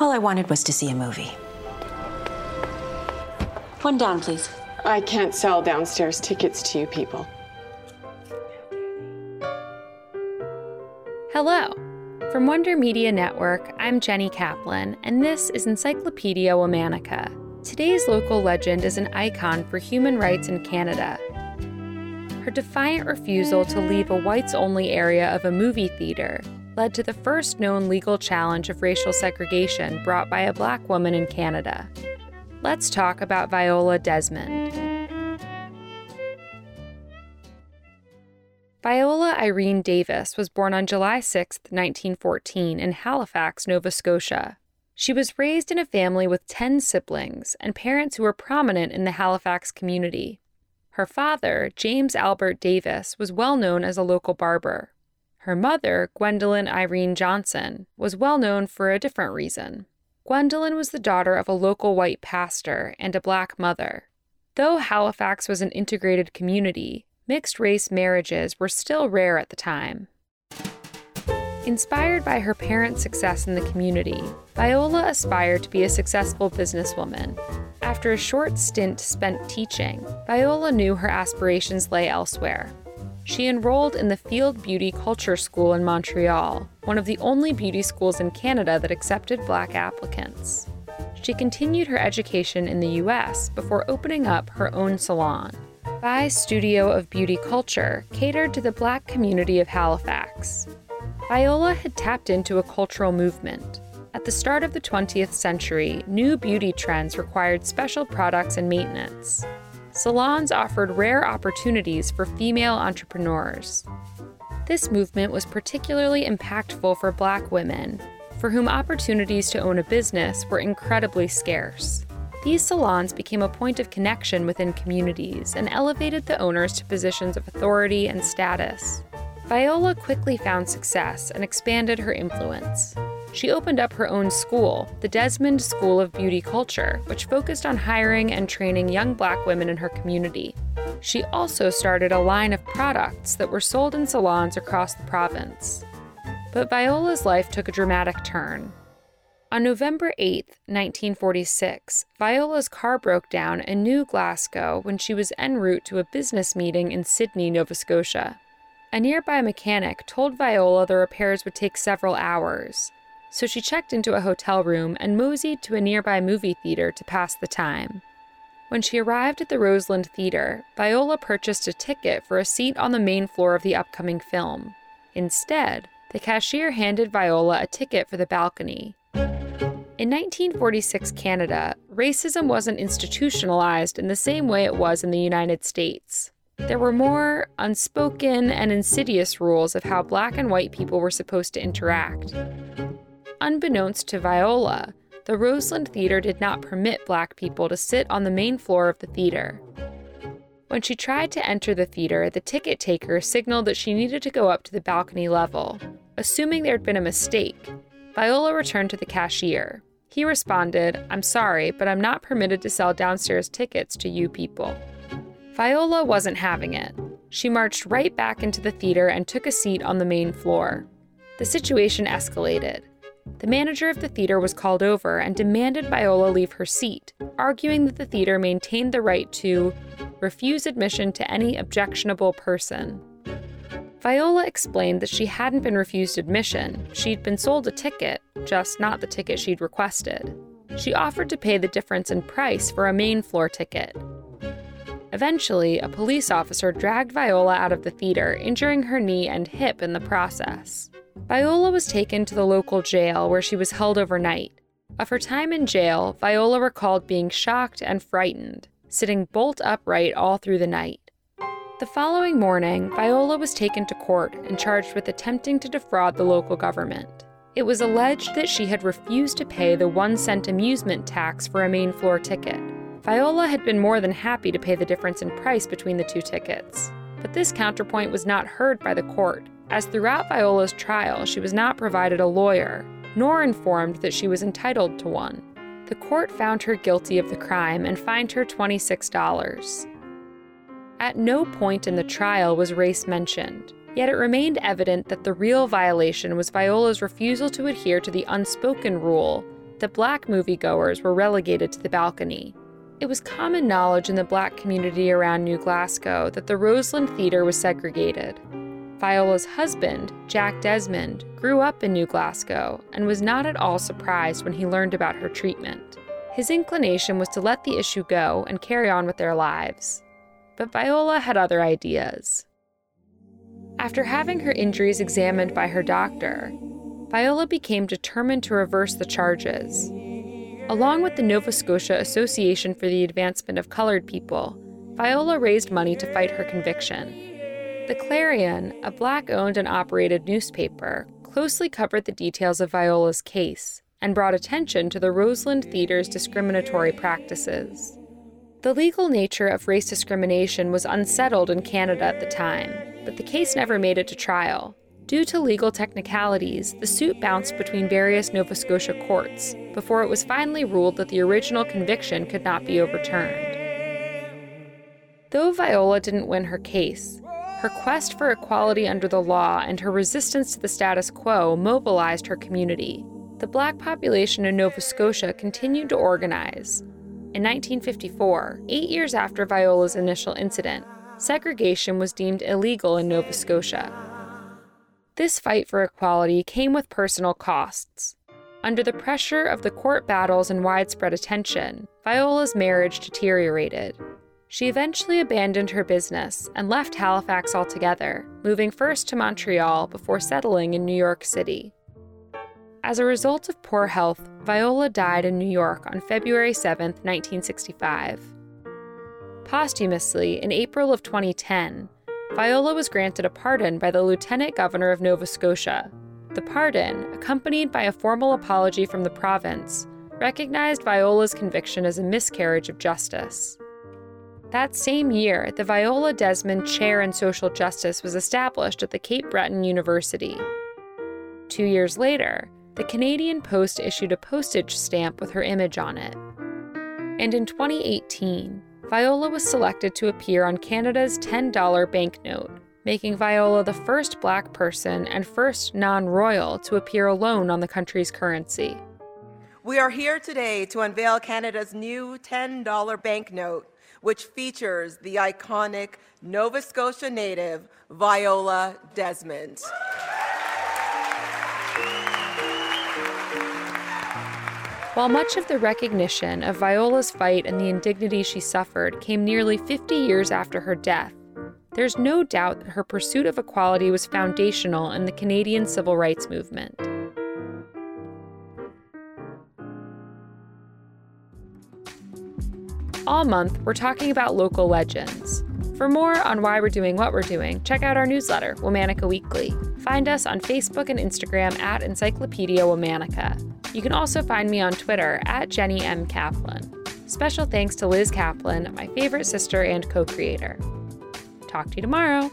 All I wanted was to see a movie. One down, please. I can't sell downstairs tickets to you people. Hello. From Wonder Media Network, I'm Jenny Kaplan, and this is Encyclopedia Womannica. Today's local legend is an icon for human rights in Canada. Her defiant refusal to leave a whites only area of a movie theater led to the first known legal challenge of racial segregation brought by a black woman in Canada. Let's talk about Viola Desmond. Viola Irene Davis was born on July 6, 1914, in Halifax, Nova Scotia. She was raised in a family with 10 siblings and parents who were prominent in the Halifax community. Her father, James Albert Davis, was well known as a local barber. Her mother, Gwendolyn Irene Johnson, was well known for a different reason. Gwendolyn was the daughter of a local white pastor and a black mother. Though Halifax was an integrated community, mixed race marriages were still rare at the time. Inspired by her parents' success in the community, Viola aspired to be a successful businesswoman. After a short stint spent teaching, Viola knew her aspirations lay elsewhere. She enrolled in the Field Beauty Culture School in Montreal, one of the only beauty schools in Canada that accepted black applicants. She continued her education in the US before opening up her own salon. Vi's Studio of Beauty Culture catered to the black community of Halifax. Viola had tapped into a cultural movement. At the start of the 20th century, new beauty trends required special products and maintenance. Salons offered rare opportunities for female entrepreneurs. This movement was particularly impactful for black women, for whom opportunities to own a business were incredibly scarce. These salons became a point of connection within communities and elevated the owners to positions of authority and status. Viola quickly found success and expanded her influence. She opened up her own school, the Desmond School of Beauty Culture, which focused on hiring and training young black women in her community. She also started a line of products that were sold in salons across the province. But Viola's life took a dramatic turn. On November 8, 1946, Viola's car broke down in New Glasgow when she was en route to a business meeting in Sydney, Nova Scotia. A nearby mechanic told Viola the repairs would take several hours, so she checked into a hotel room and moseyed to a nearby movie theater to pass the time. When she arrived at the Roseland Theater, Viola purchased a ticket for a seat on the main floor of the upcoming film. Instead, the cashier handed Viola a ticket for the balcony, in 1946 Canada, racism wasn't institutionalized in the same way it was in the United States. There were more unspoken and insidious rules of how black and white people were supposed to interact. Unbeknownst to Viola, the Roseland Theater did not permit black people to sit on the main floor of the theater. When she tried to enter the theater, the ticket taker signaled that she needed to go up to the balcony level. Assuming there had been a mistake, Viola returned to the cashier. He responded, I'm sorry, but I'm not permitted to sell downstairs tickets to you people. Viola wasn't having it. She marched right back into the theater and took a seat on the main floor. The situation escalated. The manager of the theater was called over and demanded Viola leave her seat, arguing that the theater maintained the right to refuse admission to any objectionable person. Viola explained that she hadn't been refused admission, she'd been sold a ticket, just not the ticket she'd requested. She offered to pay the difference in price for a main floor ticket. Eventually, a police officer dragged Viola out of the theater, injuring her knee and hip in the process. Viola was taken to the local jail where she was held overnight. Of her time in jail, Viola recalled being shocked and frightened, sitting bolt upright all through the night. The following morning, Viola was taken to court and charged with attempting to defraud the local government. It was alleged that she had refused to pay the one cent amusement tax for a main floor ticket. Viola had been more than happy to pay the difference in price between the two tickets. But this counterpoint was not heard by the court, as throughout Viola's trial, she was not provided a lawyer, nor informed that she was entitled to one. The court found her guilty of the crime and fined her $26. At no point in the trial was race mentioned, yet it remained evident that the real violation was Viola's refusal to adhere to the unspoken rule that black moviegoers were relegated to the balcony. It was common knowledge in the black community around New Glasgow that the Roseland Theatre was segregated. Viola's husband, Jack Desmond, grew up in New Glasgow and was not at all surprised when he learned about her treatment. His inclination was to let the issue go and carry on with their lives. But Viola had other ideas. After having her injuries examined by her doctor, Viola became determined to reverse the charges. Along with the Nova Scotia Association for the Advancement of Colored People, Viola raised money to fight her conviction. The Clarion, a black owned and operated newspaper, closely covered the details of Viola's case and brought attention to the Roseland Theatre's discriminatory practices. The legal nature of race discrimination was unsettled in Canada at the time, but the case never made it to trial. Due to legal technicalities, the suit bounced between various Nova Scotia courts before it was finally ruled that the original conviction could not be overturned. Though Viola didn't win her case, her quest for equality under the law and her resistance to the status quo mobilized her community. The black population in Nova Scotia continued to organize. In 1954, eight years after Viola's initial incident, segregation was deemed illegal in Nova Scotia. This fight for equality came with personal costs. Under the pressure of the court battles and widespread attention, Viola's marriage deteriorated, she eventually abandoned her business and left Halifax altogether, moving first to Montreal before settling in New York City. As a result of poor health, Viola died in New York on February 7, 1965. Posthumously, in April of 2010, Viola was granted a pardon by the Lieutenant Governor of Nova Scotia. The pardon, accompanied by a formal apology from the province, recognized Viola's conviction as a miscarriage of justice. That same year, the Viola Desmond Chair in Social Justice was established at the Cape Breton University. Two years later, the Canadian Post issued a postage stamp with her image on it. And in 2018, Viola was selected to appear on Canada's $10 banknote, making Viola the first black person and first non royal to appear alone on the country's currency. We are here today to unveil Canada's new $10 banknote which features the iconic Nova Scotia native Viola Desmond. While much of the recognition of Viola's fight and the indignity she suffered came nearly 50 years after her death, there's no doubt that her pursuit of equality was foundational in the Canadian civil rights movement. All month, we're talking about local legends. For more on why we're doing what we're doing, check out our newsletter, Womannica Weekly. Find us on Facebook and Instagram at Encyclopedia Womannica. You can also find me on Twitter at Jenny M. Kaplan. Special thanks to Liz Kaplan, my favorite sister and co creator. Talk to you tomorrow.